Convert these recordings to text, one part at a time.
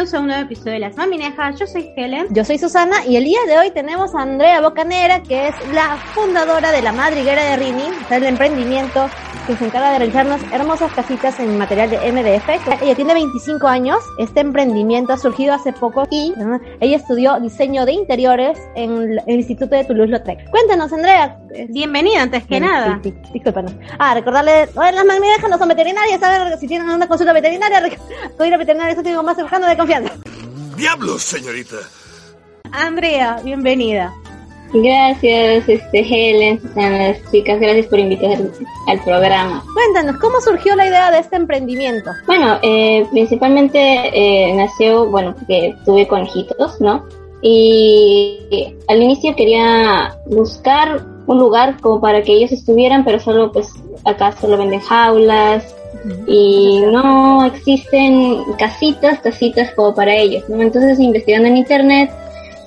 bienvenidos a un nuevo episodio de Las Maminejas. Yo soy Helen. Yo soy Susana y el día de hoy tenemos a Andrea Bocanera, que es la fundadora de la Madriguera de Rini, el emprendimiento que se encarga de realizarnos hermosas casitas en material de MDF. Ella tiene 25 años, este emprendimiento ha surgido hace poco y ella estudió diseño de interiores en el Instituto de Toulouse-Lautrec. Cuéntanos, Andrea. Bienvenida, antes que nada. Sí, sí, discúlpanos. Ah, recordarle, las Maminejas no son veterinarias, saber si tienen una consulta veterinaria, ir a veterinaria es tengo más cercano de confianza. ¡Diablos, señorita! Andrea, bienvenida. Gracias, este, Helen, Susana, chicas, gracias por invitarme al programa. Cuéntanos, ¿cómo surgió la idea de este emprendimiento? Bueno, eh, principalmente eh, nació, bueno, porque tuve conejitos, ¿no? Y al inicio quería buscar un lugar como para que ellos estuvieran, pero solo pues acá solo venden jaulas, y no existen casitas, casitas como para ellos, ¿no? Entonces investigando en internet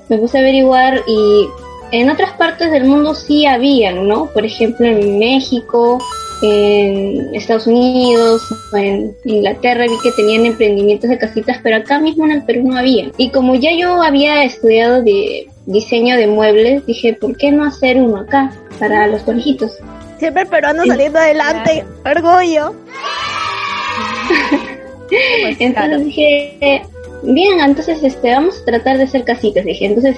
me puse a averiguar y en otras partes del mundo sí habían, ¿no? Por ejemplo en México, en Estados Unidos, en Inglaterra vi que tenían emprendimientos de casitas, pero acá mismo en el Perú no había. Y como ya yo había estudiado de diseño de muebles, dije, ¿por qué no hacer uno acá para los conejitos? Siempre el peruano saliendo adelante, orgullo. entonces dije, bien, entonces este, vamos a tratar de hacer casitas, dije. Entonces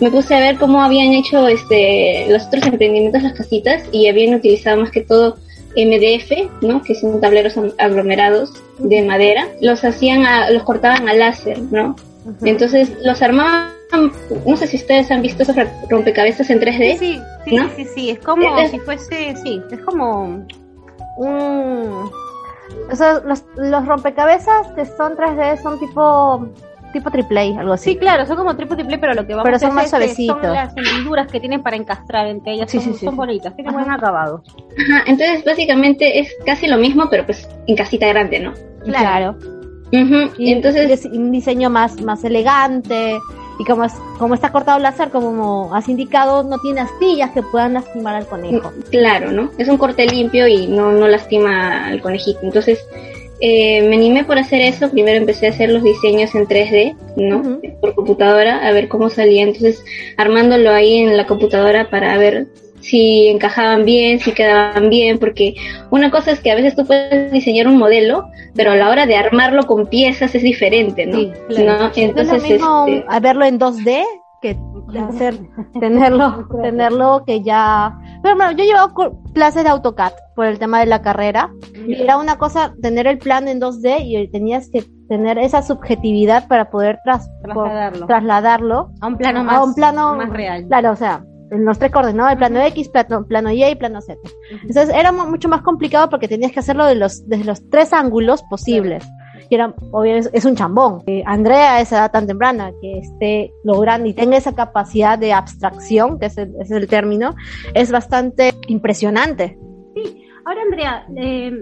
me puse a ver cómo habían hecho este, los otros emprendimientos las casitas y habían utilizado más que todo MDF, ¿no? Que son tableros aglomerados de madera. Los hacían, los cortaban a láser, ¿no? Entonces los armaban no sé si ustedes han visto esos rompecabezas en 3D. Sí, sí, sí, sí, es como si fuese, sí, es como un los, los rompecabezas que son 3D son tipo tipo triple algo así. Sí, claro, son como tipo triple, pero lo que vamos pero son más suavecitos. Son las hendiduras que tienen para encastrar entre ellas, sí, son, sí, son bonitas, tienen buen acabado. Ajá, entonces básicamente es casi lo mismo, pero pues en casita grande, ¿no? Claro. y entonces un diseño más más elegante, y como, es, como está cortado el láser, como has indicado, no tiene astillas que puedan lastimar al conejo. Claro, ¿no? Es un corte limpio y no, no lastima al conejito. Entonces, eh, me animé por hacer eso. Primero empecé a hacer los diseños en 3D, ¿no? Por computadora, a ver cómo salía. Entonces, armándolo ahí en la computadora para ver si encajaban bien, si quedaban bien, porque una cosa es que a veces tú puedes diseñar un modelo, pero a la hora de armarlo con piezas es diferente, ¿no? Entonces, es lo mismo este... verlo en 2D que hacer, tenerlo, tenerlo que ya... Pero bueno, yo he llevado clases de AutoCAD por el tema de la carrera y era una cosa tener el plan en 2D y tenías que tener esa subjetividad para poder trasladarlo, a un plano más, a un plano más real. Claro, o sea, en los tres coordenadas, el plano X, plano, plano Y y plano Z. Entonces era mucho más complicado porque tenías que hacerlo de los, desde los tres ángulos posibles. Y era, obviamente, es un chambón. Eh, Andrea a esa edad tan temprana, que esté logrando y tenga esa capacidad de abstracción, que es el, es el término, es bastante impresionante. Sí, ahora Andrea, eh,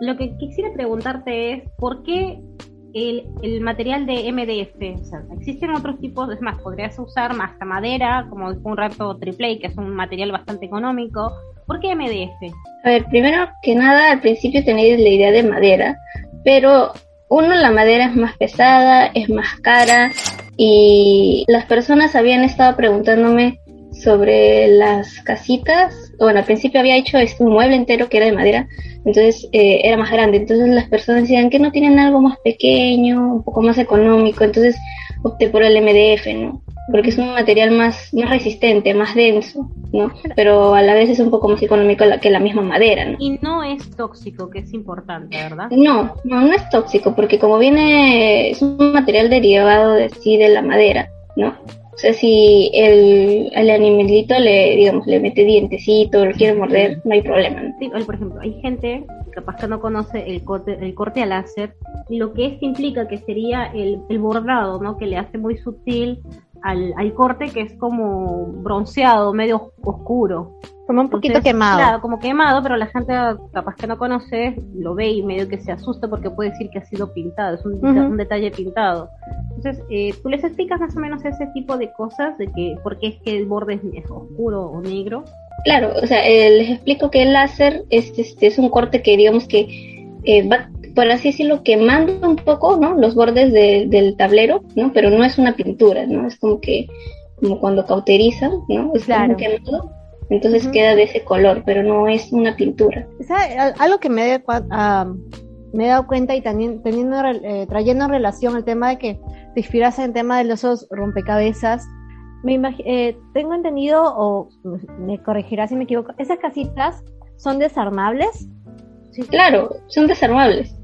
lo que quisiera preguntarte es, ¿por qué el, material de MDF. O sea, existen otros tipos, es más, podrías usar más madera, como un rato triple, que es un material bastante económico. ¿Por qué MDF? A ver, primero que nada, al principio tenéis la idea de madera, pero uno, la madera es más pesada, es más cara, y las personas habían estado preguntándome sobre las casitas. Bueno, al principio había hecho este, un mueble entero que era de madera, entonces eh, era más grande. Entonces las personas decían que no tienen algo más pequeño, un poco más económico. Entonces opté por el MDF, ¿no? Porque es un material más, más resistente, más denso, ¿no? Pero a la vez es un poco más económico que la misma madera, ¿no? Y no es tóxico, que es importante, ¿verdad? No, no, no es tóxico, porque como viene, es un material derivado de sí de la madera, ¿no? O sea, si el, el animalito le, digamos, le mete dientecito, lo quiere morder, no hay problema. Sí, por ejemplo, hay gente capaz que no conoce el corte, el corte a láser lo que esto implica que sería el, el bordado, ¿no? Que le hace muy sutil al, al corte que es como bronceado, medio oscuro. Como un poquito quemado. Claro, como quemado, pero la gente capaz que no conoce lo ve y medio que se asusta porque puede decir que ha sido pintado, es un, detalle pintado. Entonces, eh, tú les explicas más o menos ese tipo de cosas, de que por qué es que el borde es oscuro o negro. Claro, o sea, eh, les explico que el láser es, este, es un corte que digamos que eh, va por así decirlo, quemando un poco, ¿no? Los bordes del tablero, ¿no? Pero no es una pintura, ¿no? Es como que, como cuando cauterizan, ¿no? Es Claro. como quemado, entonces queda de ese color, pero no es una pintura. Algo que me, he dado cua- ah, me he dado cuenta y también teniendo, eh, trayendo en relación el tema de que te inspiras en el tema de esos rompecabezas, me eh, tengo entendido, o me corregirás si me equivoco, esas casitas son desarmables. Claro, son desarmables.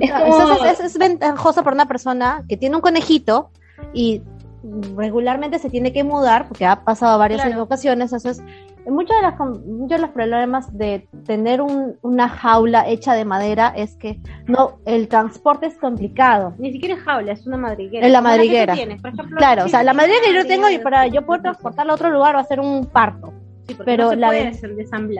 Es como- es, es ventajoso para una persona que tiene un conejito y regularmente se tiene que mudar, porque ha pasado varias Claro. ocasiones, entonces muchos de, las, muchos de los problemas de tener un- una jaula hecha de madera es que no el transporte es complicado. Ni siquiera es jaula, es una madriguera. Es la madriguera. tienes, por ejemplo, Claro, o sea, la madera que yo tengo y madriguera, para yo poder transportarla a otro lugar va a ser un parto. Sí, pero no se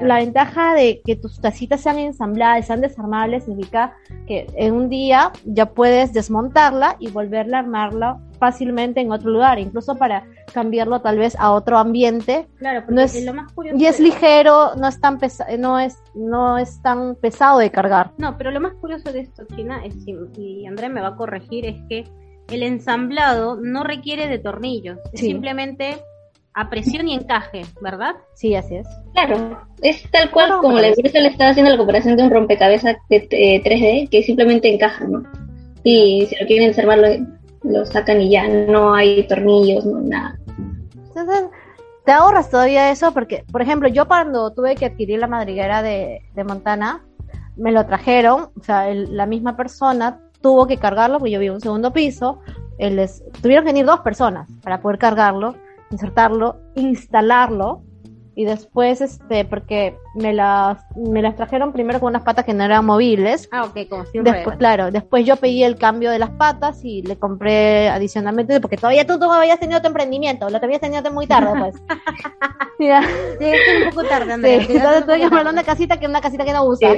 la ventaja de que tus tacitas sean ensambladas, sean desarmables, significa que en un día ya puedes desmontarla y volverla a armarla fácilmente en otro lugar, incluso para cambiarlo tal vez a otro ambiente. Claro, porque no es- lo más curioso Y es de- ligero, no es tan pesa no es no es tan pesado de cargar. No, pero lo más curioso de esto, China, es, y- y Andrea me va a corregir, es que el ensamblado no requiere de tornillos, es simplemente a presión y encaje, ¿verdad? Sí, así es. Claro, es tal cual como la empresa le está haciendo la comparación de un rompecabezas de, eh, 3D que simplemente encaja, ¿no? Y si lo quieren desarmar, lo, lo sacan y ya, no hay tornillos, no nada. Entonces, te ahorras todavía eso porque, por ejemplo, yo cuando tuve que adquirir la madriguera de, de Montana, me lo trajeron, o sea, el- la misma persona tuvo que cargarlo, porque yo vivo en un segundo piso, tuvieron que venir dos personas para poder cargarlo, insertarlo, instalarlo, y después, este, porque me las, me las trajeron primero con unas patas que no eran movibles, Ah, ok, como sin Después, claro, después yo pedí el cambio de las patas y le compré adicionalmente, porque todavía tú, tú habías tenido tu emprendimiento, lo habías tenido muy tarde, pues. Mira, Llegaste un poco tarde, sí, Andrea. entonces tuve que comprar una casita que es una casita que no usa.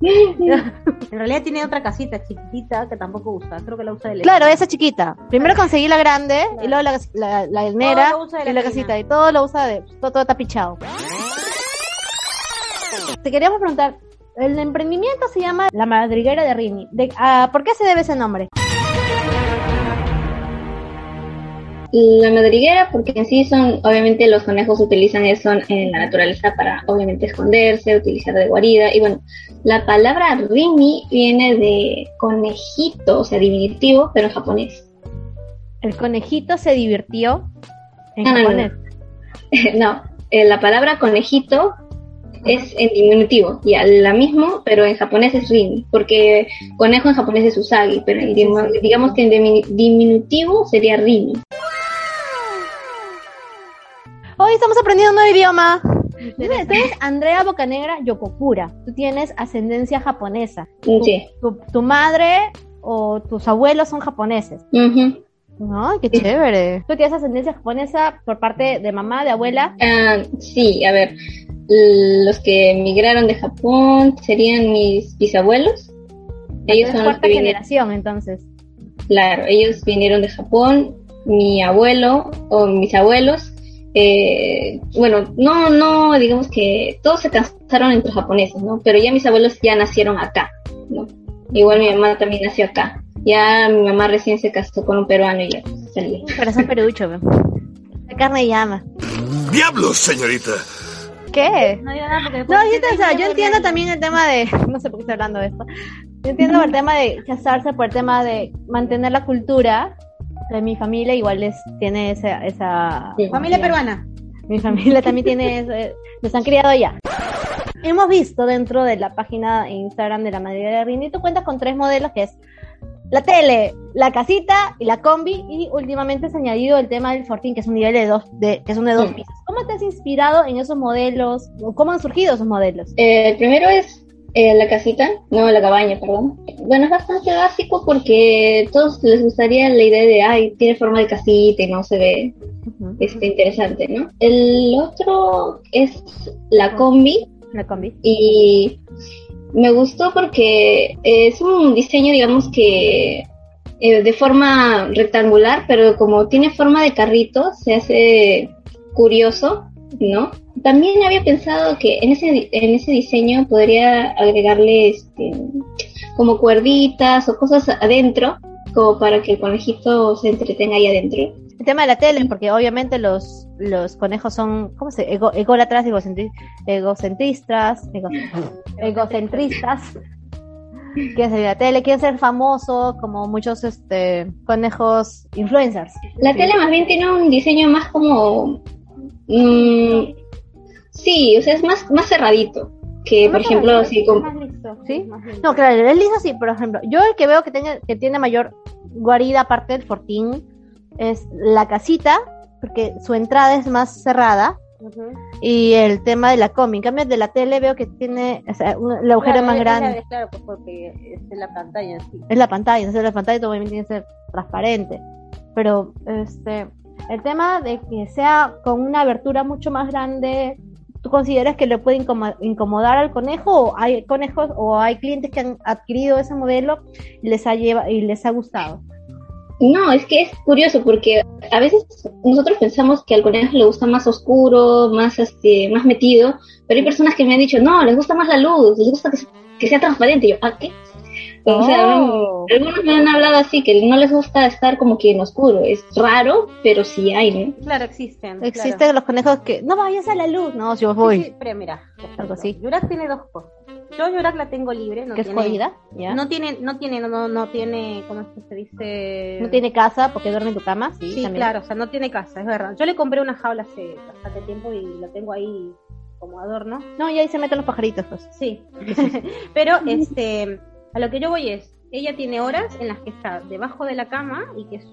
En realidad tiene otra casita chiquitita que tampoco usa, creo que la usa de Claro, esa chiquita. Primero conseguí la grande y luego la, la, la y la la casita y todo lo usa de, todo, todo está pichado. Te queríamos preguntar, el emprendimiento se llama La Madriguera de Rini. De, ah, ¿Por qué se debe ese nombre? La madriguera, porque en sí son, obviamente los conejos utilizan eso en la naturaleza para, obviamente, esconderse, utilizar de guarida. Y bueno, la palabra rini viene de conejito, o sea, diminutivo, pero en japonés. El conejito se divirtió en Ah, no, no. japonés. no, eh, la palabra conejito es en diminutivo, ya, la mismo, pero en japonés es rini, porque conejo en japonés es usagi, pero digamos que en diminu- diminutivo sería rini. Hoy estamos aprendiendo un nuevo idioma. Tú eres Andrea Bocanegra Yokokura. Tú tienes ascendencia japonesa. Tu, Sí. tu- tu madre o tus abuelos son japoneses. Ujú. Ay, qué chévere. Tú tienes ascendencia japonesa por parte de mamá, de abuela. Ah, sí, a ver, los que emigraron de Japón serían mis bisabuelos. Ellos Es son los cuarta generación, entonces. claro, ellos vinieron de Japón. Mi abuelo o mis abuelos, eh, bueno, no, no, digamos que todos se casaron entre japoneses, ¿no? Pero ya mis abuelos ya nacieron acá, ¿no? Igual mi mamá también nació acá. Ya mi mamá recién se casó con un peruano y ya salió. Corazón perucho. La carne llama. ¡Diablos, señorita! ¿Qué? No yo, te- o sea, siento yo entiendo también el tema de, no sé por qué estoy hablando de esto, yo entiendo el tema de casarse por el tema de mantener la cultura, de mi familia igual es, tiene esa, esa Sí. Familia peruana. mi familia también tiene, ese- nos han criado allá. Hemos visto dentro de la página de Instagram de la Madre de Rini, tú cuentas con tres modelos que es la tele, la casita y la combi y últimamente se ha añadido el tema del Fortín que es un nivel de dos, de, que es uno de dos Sí. pisos. ¿Cómo te has inspirado en esos modelos? ¿O ¿Cómo han surgido esos modelos? Eh, el primero es eh, la casita, no la cabaña, perdón. Bueno, es bastante básico porque todos les gustaría la idea de, ay, tiene forma de casita y no se ve este, interesante, ¿no? El otro es la combi La combi. y me gustó porque es un diseño, digamos que eh, de forma rectangular, pero como tiene forma de carrito, se hace curioso, ¿no? También había pensado que en ese, en ese diseño podría agregarle este, como cuerditas o cosas adentro, como para que el conejito se entretenga ahí adentro. El tema de la tele, porque obviamente los, los conejos son, ¿cómo se ego, ególatras, egocentri- egocentristas, ego- egocentristas. Quieren salir a la tele, quieren ser famosos, como muchos este conejos influencers. La tele más bien tiene un diseño más como... mm, sí, o sea, es más, más cerradito. Que, por ejemplo, si com- Más listo, ¿Sí? más listo. No, claro, el liso sí, por ejemplo. Yo el que veo que tiene, que tiene mayor guarida aparte del fortín es la casita, porque su entrada es más cerrada. Y el tema de la cómic. En cambio, de la tele veo que tiene o sea, un- el agujero Claro, más es- grande. es- Claro, pues porque es en la pantalla sí. Es la pantalla, entonces la pantalla obviamente tiene que ser transparente. Pero este el tema de que sea con una abertura mucho más grande, ¿tú consideras que le puede incomo- incomodar al conejo? ¿O hay conejos o hay clientes que han adquirido ese modelo y les ha lleva, y les ha gustado? No, es que es curioso porque a veces nosotros pensamos que al conejo le gusta más oscuro, más este, más metido, pero hay personas que me han dicho, no, les gusta más la luz, les gusta que, se- que sea transparente. Y yo, ¿ah, qué? O sea, Oh. algunos me han hablado así, que no les gusta estar como que en oscuro. Es raro, pero sí hay, ¿no? Claro, existen. Existen claro. los conejos que no vayas a la luz, no, yo voy. sí, pero mira, Algo así. Yurak tiene dos cosas. Yo Yurak la tengo libre, no que es tiene, jodida, ¿ya? No, no tiene, no tiene, no, no, no tiene, ¿cómo es que se dice? tiene casa porque duerme en tu cama, sí, Sí, también. claro, o sea, no tiene casa, es verdad. Yo le compré una jaula hace bastante tiempo y la tengo ahí como adorno. No, y ahí se meten los pajaritos, pues. Sí, pero este, a lo que yo voy es, ella tiene horas en las que está debajo de la cama y que es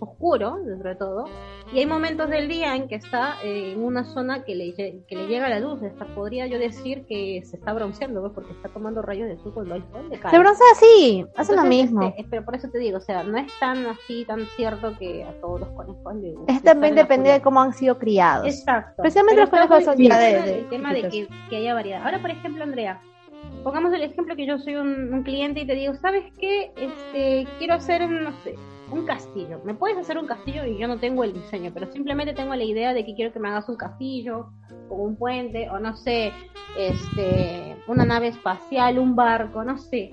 oscuro, dentro de todo, y hay momentos del día en que está eh, en una zona que le, que le llega la luz, hasta podría yo decir que se está bronceando, ¿ves? porque está tomando rayos de sol cuando hay sol de cara. Se broncea así, hace lo Entonces, mismo. este, pero por eso te digo, o sea, no es tan así, tan cierto que a todos los conejos les gusta. Es también depende de cómo han sido criados. Exacto. Especialmente los Pero conejos está son de- el tema de que, que haya variedad. Ahora, por ejemplo, Andrea, pongamos el ejemplo que yo soy un, cliente y te digo, ¿sabes qué? Este, quiero hacer, no sé, un castillo. ¿Me puedes hacer un castillo? Y yo no tengo el diseño, pero simplemente tengo la idea de que quiero que me hagas un castillo, con un puente, o no sé, este, una nave espacial, un barco, no sé.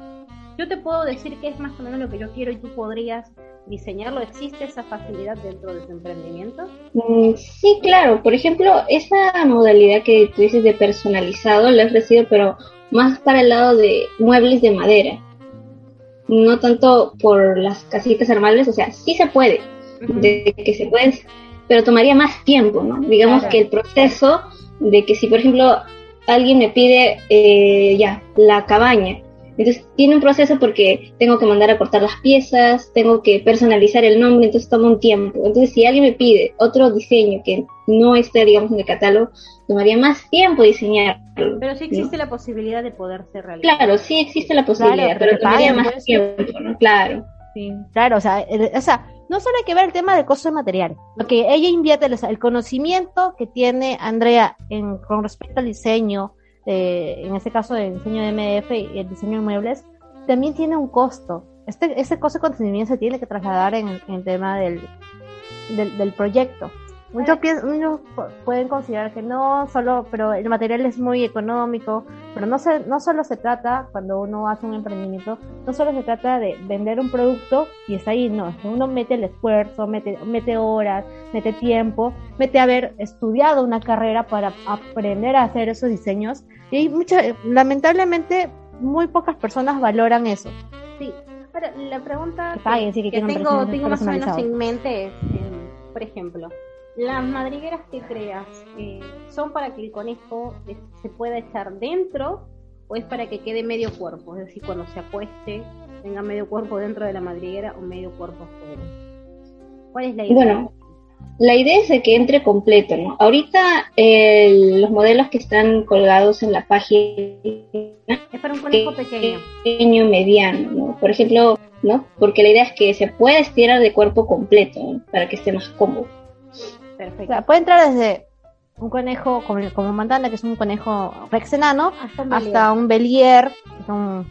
Yo te puedo decir que es más o menos lo que yo quiero y tú podrías diseñarlo. ¿Existe esa facilidad dentro de tu emprendimiento? Mm, Sí, claro. Por ejemplo, esa modalidad que tú dices de personalizado la he ofrecido, pero más para el lado de muebles de madera. No tanto por las casitas armables, o sea, sí se puede, de que se pueden, pero tomaría más tiempo, ¿no? Digamos Claro. que el proceso de que si, por ejemplo, alguien me pide eh, ya la cabaña, entonces tiene un proceso porque tengo que mandar a cortar las piezas, tengo que personalizar el nombre, entonces toma un tiempo. Entonces si alguien me pide otro diseño que no esté, digamos, en el catálogo, tomaría más tiempo diseñarlo. Pero sí existe la posibilidad de poderse realizar. Claro, sí existe la posibilidad, Claro, pero pero tomaría más tiempo, ¿no? Claro. Sí, claro, o sea, el- o sea, no solo hay que ver el tema del costo de material, lo que ella invierte, sea, el conocimiento que tiene Andrea en, con respecto al diseño, eh, en este caso del diseño de MDF y el diseño de muebles, también tiene un costo. Este, ese costo de conocimiento se tiene que trasladar en, en el tema del, del, del proyecto. Muchos, muchos pu- pueden considerar que no, solo, pero el material es muy económico, pero no, se, no solo se trata, cuando uno hace un emprendimiento, no solo se trata de vender un producto y está ahí, no, es que uno mete el esfuerzo, mete, mete horas, mete tiempo, mete haber estudiado una carrera para aprender a hacer esos diseños y hay mucha, lamentablemente muy pocas personas valoran eso. Sí. Ahora, la pregunta Que que que tengo, tengo más o menos en mente es, em, por ejemplo, las madrigueras que creas, eh, ¿son para que el conejo se pueda echar dentro o es para que quede medio cuerpo? Es decir, cuando se acueste, tenga medio cuerpo dentro de la madriguera o medio cuerpo afuera. ¿Cuál es la idea? Bueno, la idea es de que entre completo, ¿no? Ahorita los modelos que están colgados en la página es para un conejo pequeño. pequeño, mediano, ¿no? Por ejemplo, ¿no? Porque la idea es que se pueda estirar de cuerpo completo, ¿no? Para que esté más cómodo. O Perfecto. sea, puede entrar desde un conejo como, como Montana, que es un conejo rex enano, Hasta un hasta un Belier, que es un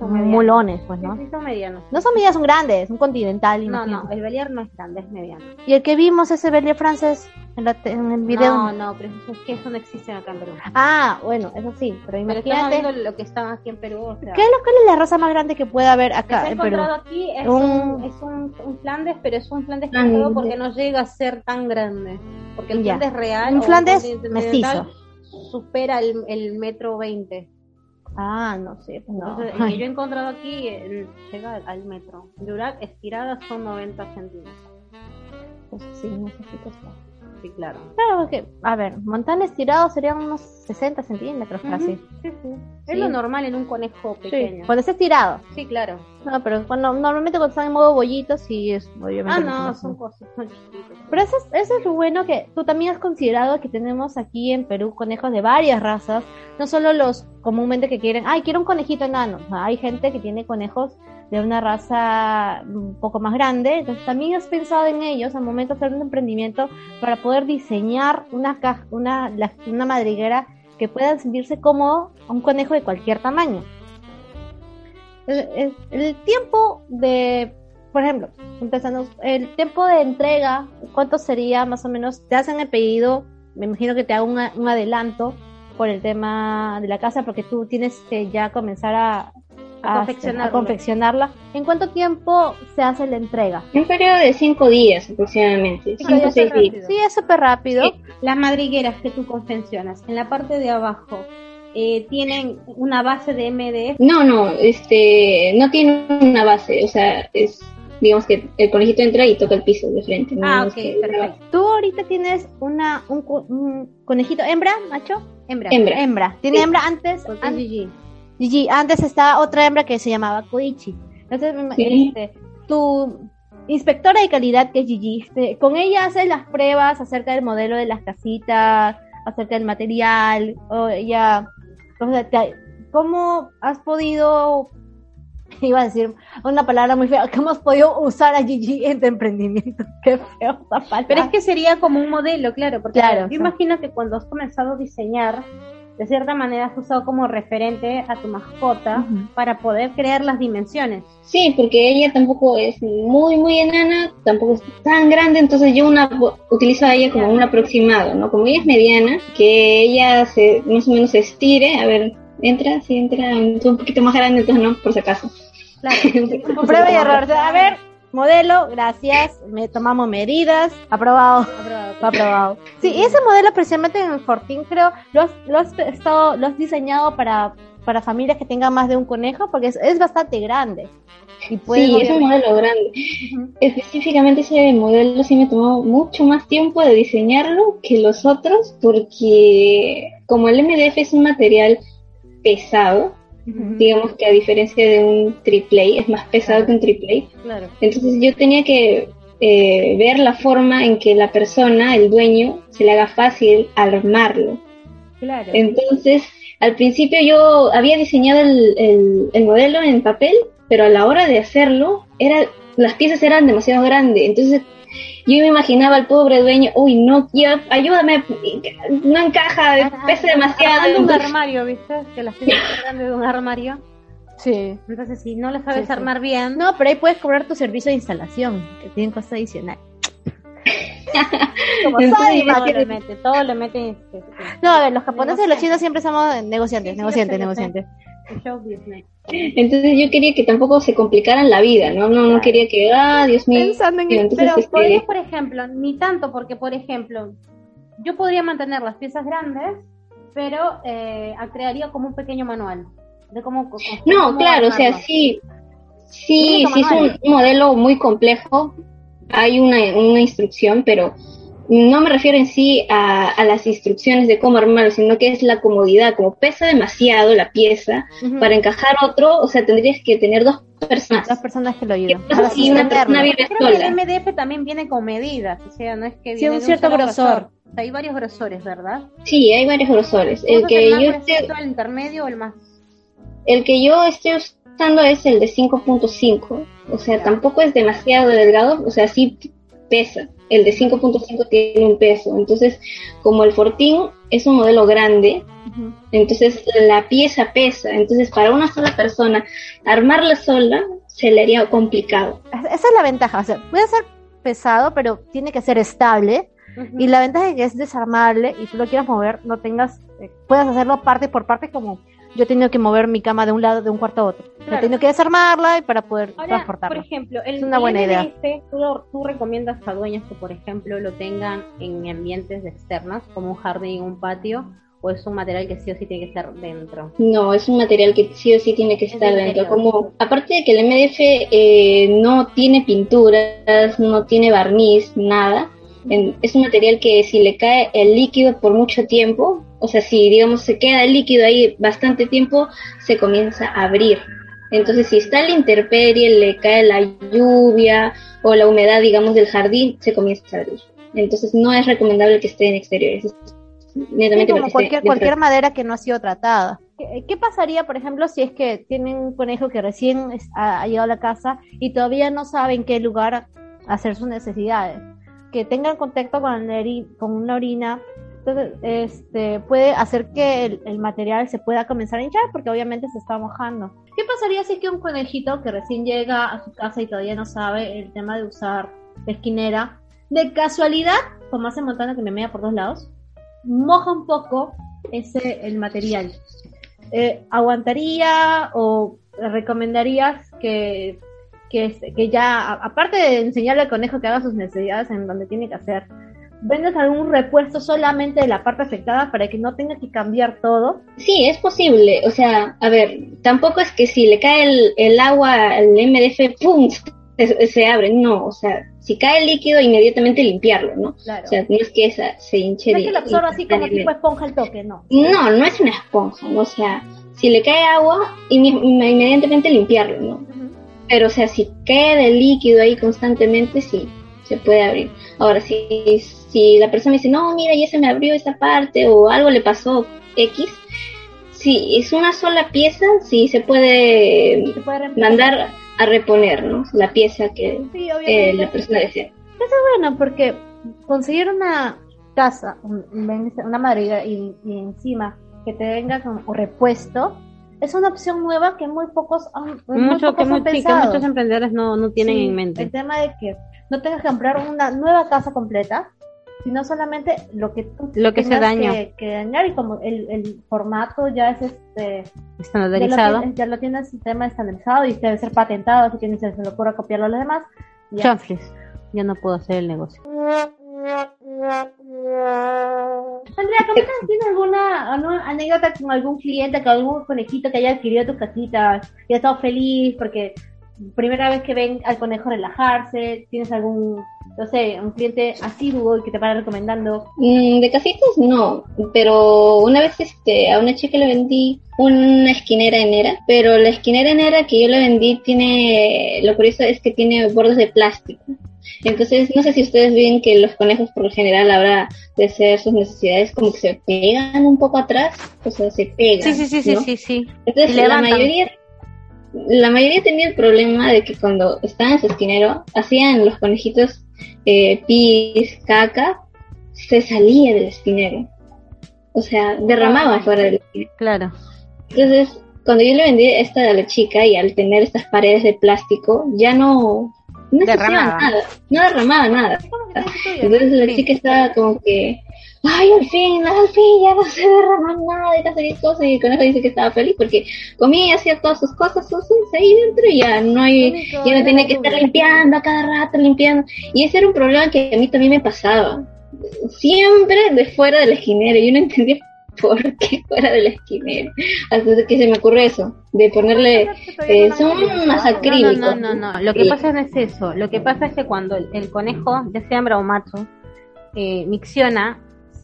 son medianos. mulones, pues, ¿no? Sí, sí, son medianos. No son medianos, son grandes, son continental. No, imagino. no, el Belier no es grande, es mediano. Y el que vimos, ese Belier francés, en, la te- en el video. No, no, pero es que eso no existe acá en Perú. Ah, bueno, eso sí, pero Pero imagínate. viendo lo que están aquí en Perú. O sea, ¿Qué es lo que es la raza más grande que puede haber acá en Perú? aquí es Un- un, es un, un Flandes, pero es un Flandes cruzado porque no llega a ser tan grande. Porque el Ya. Flandes real. Un Flandes mestizo. Supera el, el metro 20. Ah, no sé, pues no. Entonces, el Ay. yo he encontrado aquí eh, llega al- al metro. Durac estiradas son 90 centímetros. Pues sí, necesito estar. Sí, claro. Claro, porque, a ver, montanes estirados serían unos 60 centímetros casi. Ujú, sí, sí. Es lo normal en un conejo pequeño. cuando está estirado. Sí, claro. No, pero cuando, normalmente cuando están en modo bollito, sí es obviamente. Ah, no, son cosas, son chiquitos. Pero eso es, eso es lo bueno que tú también has considerado que tenemos aquí en Perú conejos de varias razas, no solo los comúnmente que quieren, ay, quiero un conejito enano. Hay gente que tiene conejos de una raza un poco más grande, entonces también has pensado en ellos al momento de hacer un emprendimiento para poder diseñar una caja, una, una madriguera que pueda sentirse cómodo a un conejo de cualquier tamaño. El, el- tiempo de, por ejemplo, empezando, el tiempo de entrega, ¿cuánto sería más o menos? Te hacen el pedido, me imagino que te hago un, un adelanto por el tema de la casa, porque tú tienes que ya comenzar a, A a- confeccionarlo. a confeccionarla. ¿En cuánto tiempo se hace la entrega? Un periodo de cinco días aproximadamente. Sí, Cinco seis días. Sí, es súper rápido. Sí. Las madrigueras que tú confeccionas, en la parte de abajo, eh, tienen una base de MDF. No, no, este, no tiene una base, o sea, es, digamos que el conejito entra y toca el piso de frente. ¿no? Ah, Es ok, que- perfecto. Tú ahorita tienes una, un, co- un conejito hembra, macho. Hembra. Hembra. Hembra. Tiene Sí. hembra antes. Porque an-. Gigi, antes estaba otra hembra que se llamaba Koichi. Entonces, me- Sí. este, tu inspectora de calidad, que es Gigi, este, con ella haces las pruebas acerca del modelo de las casitas, acerca del material, o ella, o sea, te- ¿cómo has podido, iba a decir una palabra muy fea, cómo has podido usar a Gigi en tu emprendimiento? Qué feo esa palabra. Pero es que sería como un modelo, claro, porque Claro, yo imagino que cuando has comenzado a diseñar, de cierta manera has usado como referente a tu mascota para poder crear las dimensiones. Sí, porque ella tampoco es muy, muy enana, tampoco es tan grande, entonces yo una utilizo a ella como un aproximado, ¿no? Como ella es mediana, que ella se, más o menos se estire, a ver, entra, sí entra, es un poquito más grande, entonces no, por si acaso. Claro. Prueba y error. A ver, modelo, gracias, me tomamos medidas, aprobado. Aprobado. Aprobado. Sí, y ese modelo precisamente en el Fortín creo, lo has, lo has estado, lo has diseñado para, para familias que tengan más de un conejo, porque es, es bastante grande. Y Sí, es un modelo grande. Específicamente ese modelo sí me tomó mucho más tiempo de diseñarlo que los otros, porque como el MDF es un material pesado, digamos que a diferencia de un AAA, es más pesado que un AAA, Claro. entonces yo tenía que eh, ver la forma en que la persona, el dueño, se le haga fácil armarlo. Claro. Entonces, al principio yo había diseñado el, el- el modelo en papel, pero a la hora de hacerlo, era, las piezas eran demasiado grandes. Entonces, yo me imaginaba al pobre dueño, uy, no, ya, ayúdame, no encaja, pesa demasiado. Armando un Entonces, armario, ¿viste? Que las grandes de un armario. Sí. Entonces, si no lo sabes Sí, sí. armar bien, No, pero ahí puedes cobrar tu servicio de instalación, que tienen costo adicional. Como Entonces, todo le mete, todo le mete este, No, a ver, los japoneses y los chinos siempre somos negociantes, Sí, negociantes, negociantes. Show business. entonces yo quería que tampoco se complicaran la vida, ¿no? No, no quería que, ah, Dios mío. Pensando en Entonces, Pero este, podría, por ejemplo, ni tanto, porque, por ejemplo, yo podría mantener las piezas grandes, pero eh, crearía como un pequeño manual de cómo. cómo- No, cómo claro, o sea, sí, sí, sí es un modelo muy complejo, hay una, una instrucción, pero no me refiero en sí a, a las instrucciones de cómo armarlo, sino que es la comodidad, como pesa demasiado la pieza, para encajar otro, o sea, tendrías que tener dos personas. Las personas que lo ¿Qué ayudan. pasa para si una persona vive Creo que el? MDF también viene con medidas, o sea, no es que Sí, viene un de cierto grosor. O sea, hay varios grosores, ¿verdad? Sí, hay varios grosores. ¿Cuál El es que más yo esté, el intermedio o el más? el que yo estoy usando es el de 5.5, o sea, tampoco es demasiado delgado, o sea, sí pesa. El de 5.5 tiene un peso. Entonces, como el Fortín es un modelo grande, entonces la pieza pesa. Entonces, para una sola persona, armarla sola se le haría complicado. Esa es la ventaja. O sea, puede ser pesado, pero tiene que ser estable. Y la ventaja es que es desarmable y tú lo quieras mover, no tengas, eh, puedas hacerlo parte por parte como yo he tenido que mover mi cama de un lado, de un cuarto a otro. He tenido que desarmarla y para poder transportarla. Por ejemplo, el, es una buena idea. ¿tú, tú, recomiendas a dueños que, por ejemplo, lo tengan en ambientes externos, como un jardín, un patio, o es un material que sí o sí tiene que estar dentro? No, es un material que sí o sí tiene que estar dentro. Como aparte de que el MDF eh, no tiene pinturas, no tiene barniz, nada. es un material que si le cae el líquido por mucho tiempo, o sea, si digamos se queda el líquido ahí bastante tiempo, se comienza a abrir. Entonces, si está la intemperie, le cae la lluvia o la humedad, digamos, del jardín, se comienza a abrir. Entonces, no es recomendable que esté en exteriores. Netamente como cualquier, cualquier madera que no ha sido tratada. ¿Qué, pasaría, por ejemplo, si es que tienen un conejo que recién ha, llegado a la casa y todavía no sabe en qué lugar hacer sus necesidades? Que tengan contacto con, con una orina entonces, este, puede hacer que el, material se pueda comenzar a hinchar porque obviamente se está mojando. ¿Qué pasaría si que un conejito que recién llega a su casa y todavía no sabe el tema de usar esquinera, de casualidad, como hace Montana que me mea por dos lados, moja un poco ese el material? Eh, ¿Aguantaría o recomendarías que, que, que ya, aparte de enseñarle al conejo que haga sus necesidades en donde tiene que hacer, vendes algún repuesto solamente de la parte afectada para que no tenga que cambiar todo? Sí, es posible. O sea, a ver, tampoco es que si le cae el, el agua al MDF, ¡pum! Se, abre. No, o sea, si cae el líquido, inmediatamente limpiarlo, ¿no? Claro. O sea, no es que esa se hinche. No es que lo absorba así como tipo esponja el toque, no. No, no es una esponja. O sea, si le cae agua, inmediatamente limpiarlo, ¿no? Pero, o sea, si el líquido ahí constantemente, sí, se puede abrir. Ahora, si si la persona dice, no, mira, ya se me abrió esa parte o algo le pasó X, si es una sola pieza, sí se puede, mandar a reponer, ¿no? La pieza que la persona desea. Eso es bueno porque conseguir una casa, una madera y, encima que te venga con repuesto, es una opción nueva que muy pocos han, Mucho, que, muchos emprendedores no, no tienen en mente. El tema de que no tengas que comprar una nueva casa completa, sino solamente lo que tú lo que se daña. que, dañar y como el, el, formato ya es este estandarizado. ya lo, tienes, el sistema estandarizado y debe ser patentado así que ni se le ocurra copiarlo a los demás ya. ya no puedo hacer el negocio. Andrea, ¿tienes alguna, anécdota con algún cliente, con algún conejito que haya adquirido tu casita y ha estado feliz porque primera vez que ven al conejo relajarse? ¿Tienes algún no sé, un cliente asiduo y que te para recomendando? Mm, de casitas no, pero una vez este, a una chica le vendí una esquinera enera, pero la esquinera enera que yo le vendí tiene, lo curioso es que tiene bordes de plástico. Entonces, no sé si ustedes ven que los conejos por lo general ahora de hacer sus necesidades como que se pegan un poco atrás, o sea, se pegan. Sí, sí, sí, sí, sí, Entonces, la mayoría la mayoría tenía el problema de que cuando estaban en su esquinero hacían los conejitos eh, pis, caca, se salía del espinero. O sea, derramaba ah, fuera del espinero. Claro. Entonces, cuando yo le vendí esta a la chica y al tener estas paredes de plástico, ya no, no derramaba nada, no derramaba nada. Entonces la chica estaba como que, ay, al fin, al fin, ya no se derrama nada y no sé qué cosa. Y el conejo dice que estaba feliz porque comía y hacía todas sus cosas sucias ahí dentro y ya no hay, ya no tenía que estar limpiando a cada rato, limpiando. Y ese era un problema que a mí también me pasaba. Siempre de fuera del esquinero. Yo no entendía por qué fuera del esquinero. Hasta que se me ocurre eso, de ponerle. Eh, son más acrílicos. No, no, no, no, Lo que pasa no es eso. Lo que pasa es que cuando el, conejo, ya sea hembra o macho, eh, micciona,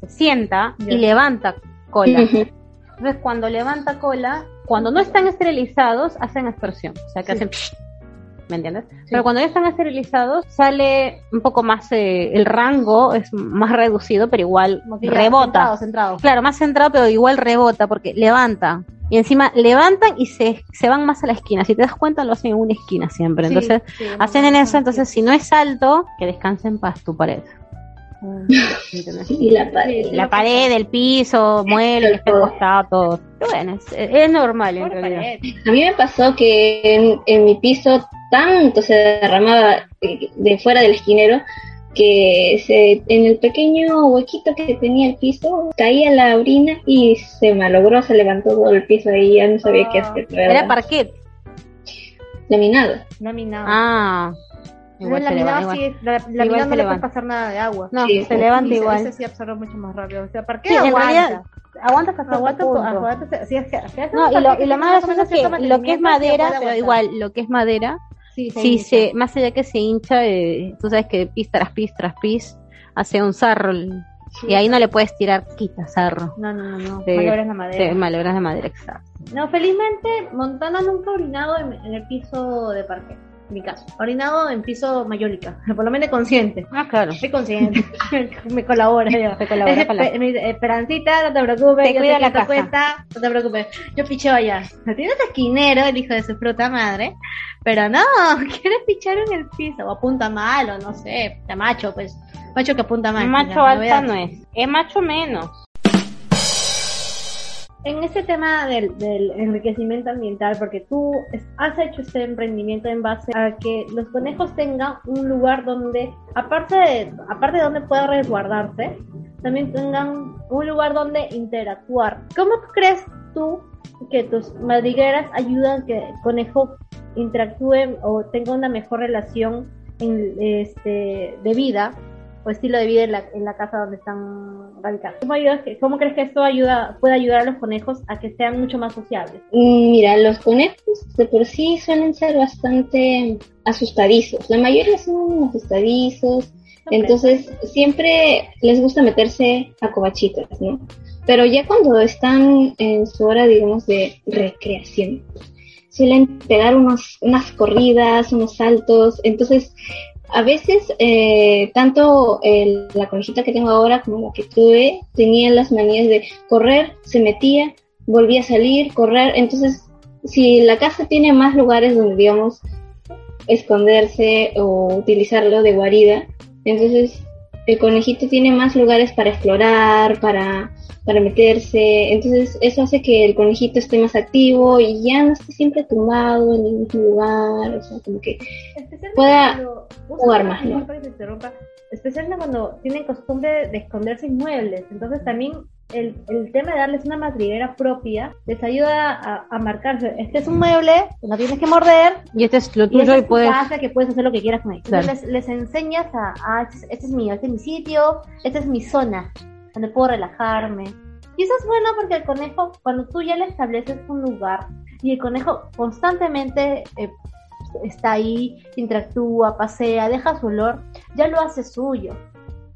sienta y levanta cola. Entonces, cuando levanta cola, cuando no están esterilizados, hacen aspersión. O sea, que hacen. ¿Me entiendes? Pero cuando ya están esterilizados, sale un poco más. Eh, el rango es más reducido, pero igual rebota. Centrado, Claro, más centrado, pero igual rebota porque levanta. Y encima levantan y se, se van más a la esquina. Si te das cuenta, lo hacen en una esquina siempre. Entonces, Sí, hacen en eso. Entonces, si no es alto, que descanse en paz tu pared. Y la pared. La pared, el piso, muebles, todo. Pero bueno, es, es normal en Pobre realidad. pared. A mí me pasó que en, en mi piso tanto se derramaba eh, de fuera del esquinero que se, en el pequeño huequito que tenía el piso caía la orina y se malogró, se levantó todo el piso ahí, ya no sabía qué hacer. la Era parquet. Laminado. Laminado. Ah. No, Igual se laminado levanta, sí, igual. la, se no le puede pasar nada de agua. No, Sí, se sí. levanta Ese- igual. Ese sí absorbe mucho más rápido. O sea, ¿para qué Sí, en aguanta? realidad, aguanta hasta Aguanta, punto. aguanta, sí, es que, si haces No, y lo, y lo que más gracioso es que lo que es madera, pero igual, lo que es madera, Sí, se sí se, más allá que se hincha, eh, tú sabes que pis tras pis tras pis, hace un sarro. el- Y ahí no le puedes tirar quita sarro. No, no, no, no. Malogras la madera. Se malogras de madera, exacto. No, felizmente Montana nunca ha orinado en, en el piso de parque. Mi caso. Orinado en piso mayólica. Por lo menos consciente. Ah, claro. Soy consciente. me colabora ya. Te colabora Esperancita, no te preocupes. Te yo cuida la casa. cuesta, no te preocupes. Yo picheo allá. No tienes esquinero, el hijo de su fruta madre. Pero no, quieres pichar en el piso. O apunta mal, o no sé. Macho, pues. Macho que apunta mal. macho la alta no es, es macho menos. En ese tema del, del enriquecimiento ambiental, porque tú has hecho este emprendimiento en base a que los conejos tengan un lugar donde, aparte de, aparte de donde puedan resguardarse, también tengan un lugar donde interactuar. ¿Cómo crees tú que tus madrigueras ayudan que el conejo interactúe o tenga una mejor relación en, este, de vida o estilo de vida en la, en la casa donde están radicados. ¿Cómo, ayudas ¿Cómo crees que esto ayuda, puede ayudar a los conejos a que sean mucho más sociables? Mm, Mira, los conejos de por sí suelen ser bastante asustadizos. La mayoría son asustadizos. Entonces, siempre les gusta meterse a covachitas, ¿no? Pero ya cuando están en su hora, digamos, de recreación, suelen pegar unos, unas corridas, unos saltos. Entonces, a veces, eh, tanto el- la conejita que tengo ahora como la que tuve, tenían las manías de correr, se metía, volvía a salir, correr. Entonces, si la casa tiene más lugares donde, digamos, esconderse o utilizarlo de guarida, entonces el conejito tiene más lugares para explorar, para, para meterse, entonces eso hace que el conejito esté más activo y ya no esté siempre tumbado en el mismo lugar, o sea, como que pueda jugar más, ¿no? Especialmente cuando tienen costumbre de esconderse en muebles. Entonces también el, el tema de darles una madriguera propia les ayuda a, a marcarse. Este es un mueble, no tienes que morder, Y este es lo y tuyo esta y es tu puedes... casa que puedes hacer lo que quieras con él. Claro. Entonces les, les enseñas a, ah, este, es- este es mío, este es mi sitio, esta es mi zona, donde puedo relajarme. Y eso es bueno porque el conejo, cuando tú ya le estableces un lugar y el conejo constantemente eh, está ahí, interactúa, pasea, deja su olor, ya lo hace suyo.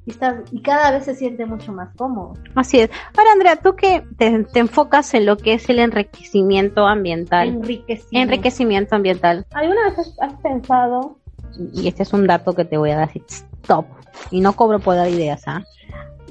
Y, está, y cada vez se siente mucho más cómodo. Así es. Ahora, Andrea, tú que te, te enfocas en lo que es el enriquecimiento ambiental. Enriquecimiento ambiental. ¿Alguna vez has, has pensado, y este es un dato que te voy a dar, stop, y no cobro por dar ideas, ¿ah?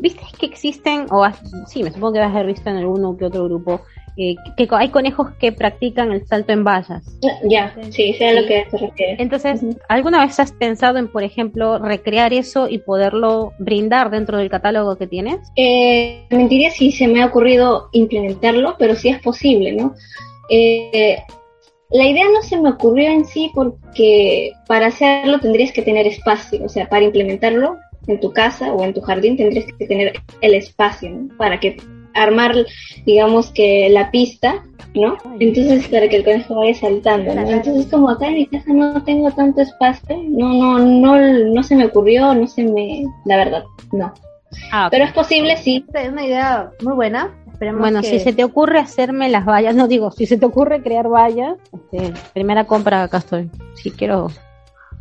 ¿Viste que existen, o has- sí, me supongo que vas a haber visto en alguno que otro grupo, que, que hay conejos que practican el salto en vallas? Ya, sí, sé a lo que se refiere. Entonces. ¿alguna vez has pensado en, por ejemplo, recrear eso y poderlo brindar dentro del catálogo que tienes? Eh, mentiría si se me ha ocurrido implementarlo, pero sí es posible, ¿no? Eh, la idea no se me ocurrió en sí porque para hacerlo tendrías que tener espacio, o sea, para implementarlo en tu casa o en tu jardín tendrías que tener el espacio, ¿no? Para que armar, digamos que la pista, ¿no? Entonces para que el conejo vaya saltando, ¿no? Entonces como acá en mi casa no tengo tanto espacio, no, no, no, no se me ocurrió, no se me, la verdad, no. Ah. Pero es posible, sí. Es una idea muy buena. Esperemos Bueno, que... si se te ocurre hacerme las vallas, no digo, si se te ocurre crear vallas, este, primera compra acá estoy. Si quiero,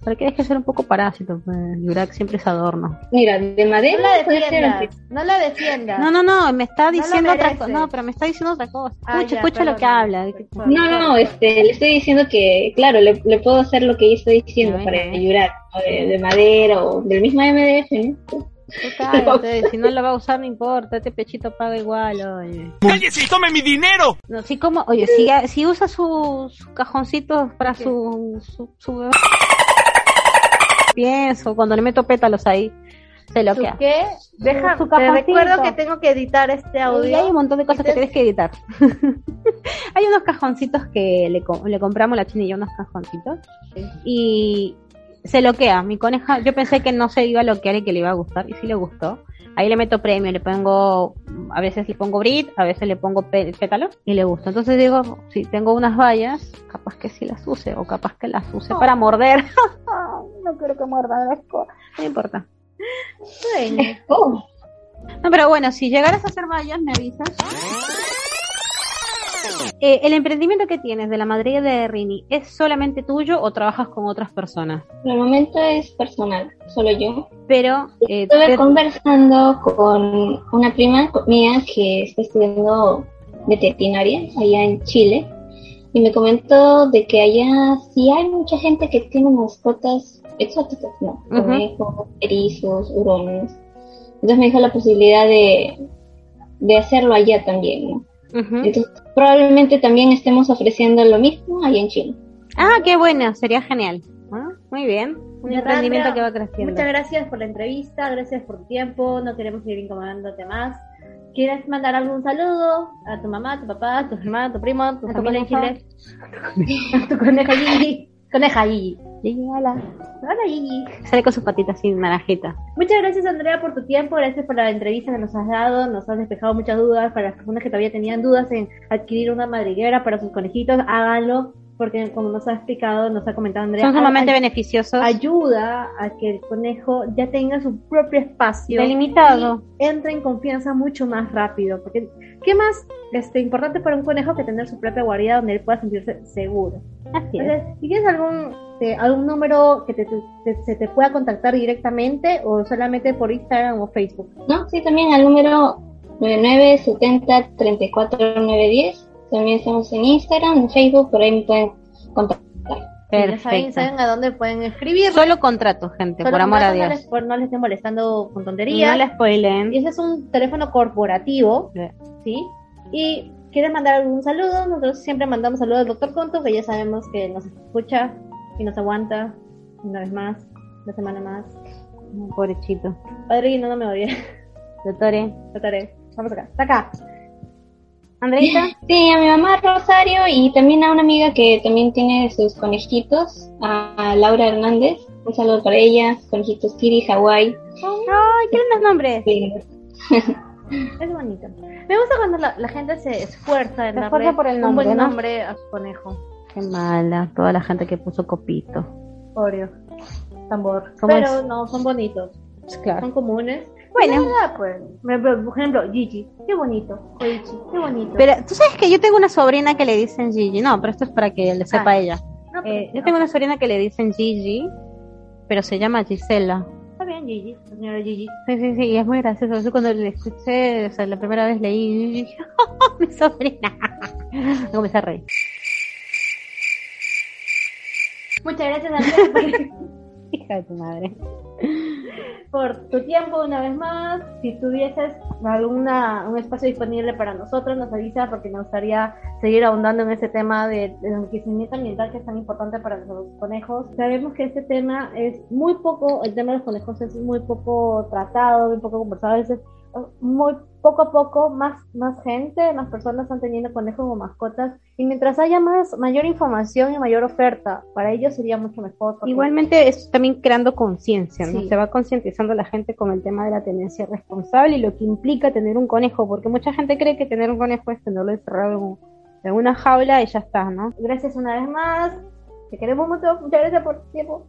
pero que deje de ser un poco parásito, pues, Yurak siempre es adorno. Mira, de No madera la puede ser defiendas, no la defiendas. No, no, no, me está No diciendo otra merece. cosa, no, pero me está diciendo otra cosa. Ah, Escucha, ya, escucha lo que habla. No, no, no, este, le estoy diciendo que, claro, le, le puedo hacer lo que yo estoy diciendo para ayudar, ¿no? de, de madera o del mismo MDF, ¿no? Cállate, si no lo va a usar no importa, este pechito paga igual, oye. ¡Cállese y tome mi dinero! No, sí, como, oye, si, si usa sus su cajoncitos para su, su, su... Pienso, cuando le meto pétalos ahí, se lo ¿Su queda. qué? Deja, Su te recuerdo que tengo que editar este Y audio. hay un montón de cosas que tienes que editar. hay unos cajoncitos que le, le compramos la china y yo unos cajoncitos. Y se loquea. Mi coneja, yo pensé que no se iba a loquear y que le iba a gustar. Y sí le gustó. Ahí le meto premio, le pongo, a veces le pongo brit, a veces le pongo pétalo y le gusta. Entonces digo, si tengo unas vallas, capaz que sí las use o capaz que las use para morder. no quiero que muerda, asco. no importa. Bueno, Oh, No, pero bueno, si llegaras a hacer vallas, me avisas. Eh, ¿El emprendimiento que tienes de la madriguera de Rini es solamente tuyo o trabajas con otras personas? por el momento es personal, solo yo. Pero eh, Estuve te- conversando con una prima mía que está estudiando veterinaria allá en Chile y me comentó de que allá sí hay mucha gente que tiene mascotas exóticas, ¿no? Conejos, erizos, hurones. Entonces me dijo la posibilidad de, de hacerlo allá también, ¿no? Entonces probablemente también estemos ofreciendo lo mismo allá en Chile. Ah, qué bueno, sería genial. Ah, Muy bien, un emprendimiento que va creciendo. muchas gracias por la entrevista, gracias por tu tiempo, no queremos seguir incomodándote más. ¿Quieres mandar algún saludo a tu mamá, a tu papá, a tu hermano, a tu primo, a tu ¿A tu familia en? Chile? A tu coneja Gigi. Coneja Gigi. Sí, hola. Hola Gigi. Sale con sus patitas sin naranjita. Muchas gracias Andrea por tu tiempo, gracias por la entrevista que nos has dado, nos has despejado muchas dudas para las personas que todavía tenían dudas en adquirir una madriguera para sus conejitos, háganlo, porque como nos ha explicado, nos ha comentado Andrea, Son sumamente ay- beneficiosos. ayuda a que el conejo ya tenga su propio espacio Delimitado. y entre en confianza mucho más rápido, porque ¿qué más este, importante para un conejo que tener su propia guarida donde él pueda sentirse seguro? Así es. Entonces, si tienes algún, eh, algún número que te, se te pueda contactar directamente o solamente por Instagram o Facebook. ¿no? Sí, también al número 9970-34910. También estamos en Instagram, en Facebook, por ahí me pueden contactar. Ya saben, Perfecto. saben a dónde pueden escribir. Solo contratos, gente, Solo por amor a contrato, no Dios. les, por- no les estén molestando con tonterías. no la spoilen. Y ese es un teléfono corporativo, Sí. ¿sí? Y quieres mandar algún saludo, nosotros siempre mandamos saludos al doctor Conto, que ya sabemos que nos escucha y nos aguanta una vez más, una semana más. Pobrecito. Padrino, no me odie. Doctore. Trataré. Vamos acá. Está acá. Andreita. Sí, a mi mamá Rosario y también a una amiga que también tiene sus conejitos, a Laura Hernández. Un saludo para ella, conejitos Kiri, Hawái. Ay, ¿qué los nombres? Sí. Es bonito. Me gusta cuando la, la gente se esfuerza en Se darle esfuerza por el un nombre, buen ¿no? nombre a su conejo. Qué mala, toda la gente que puso copito. Oreo. Tambor. ¿Cómo Pero es? no, son bonitos. Claro. Son comunes. Bueno. Nada, pues. Por ejemplo, Gigi. Qué bonito. Koichi. Qué bonito. Pero tú sabes que yo tengo una sobrina que le dicen Gigi. No, pero esto es para que le sepa Ah. ella. No, Eh, yo tengo una sobrina que le dicen Gigi, pero se llama Gisela. Está bien, Gigi. Señora Gigi. Sí, sí, sí, y es muy gracioso. Cuando le escuché, o sea, la primera vez leí, "Oh, mi sobrina. Me comencé a reír. Muchas gracias, Andrea, Hija de tu madre. por, tu tiempo una vez más. Si tuvieses alguna un espacio disponible para nosotros, nos avisa porque nos gustaría seguir ahondando en ese tema de- del enriquecimiento ambiental que es tan importante para los conejos. Sabemos que este tema es muy poco, el tema de los conejos es muy poco tratado, muy poco conversado. A veces, muy poco a poco, más, más gente, más personas están teniendo conejos como mascotas. Y mientras haya más, mayor información y mayor oferta, para ellos sería mucho mejor. porque- Igualmente es también creando conciencia, ¿no? Sí. Se va concientizando la gente con el tema de la tenencia responsable y lo que implica tener un conejo, porque mucha gente cree que tener un conejo es tenerlo encerrado en, un- en una jaula y ya está, ¿no? Gracias una vez más. Te queremos mucho. Muchas gracias por tu tiempo.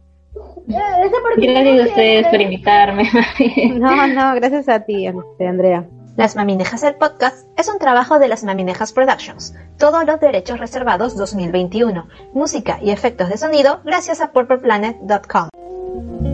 Gracias a ustedes por invitarme. No, no, gracias a ti, este, Andrea. Las Maminejas el podcast es un trabajo de las Maminejas Productions. Todos los derechos reservados 2021. Música y efectos de sonido gracias a purpleplanet.com.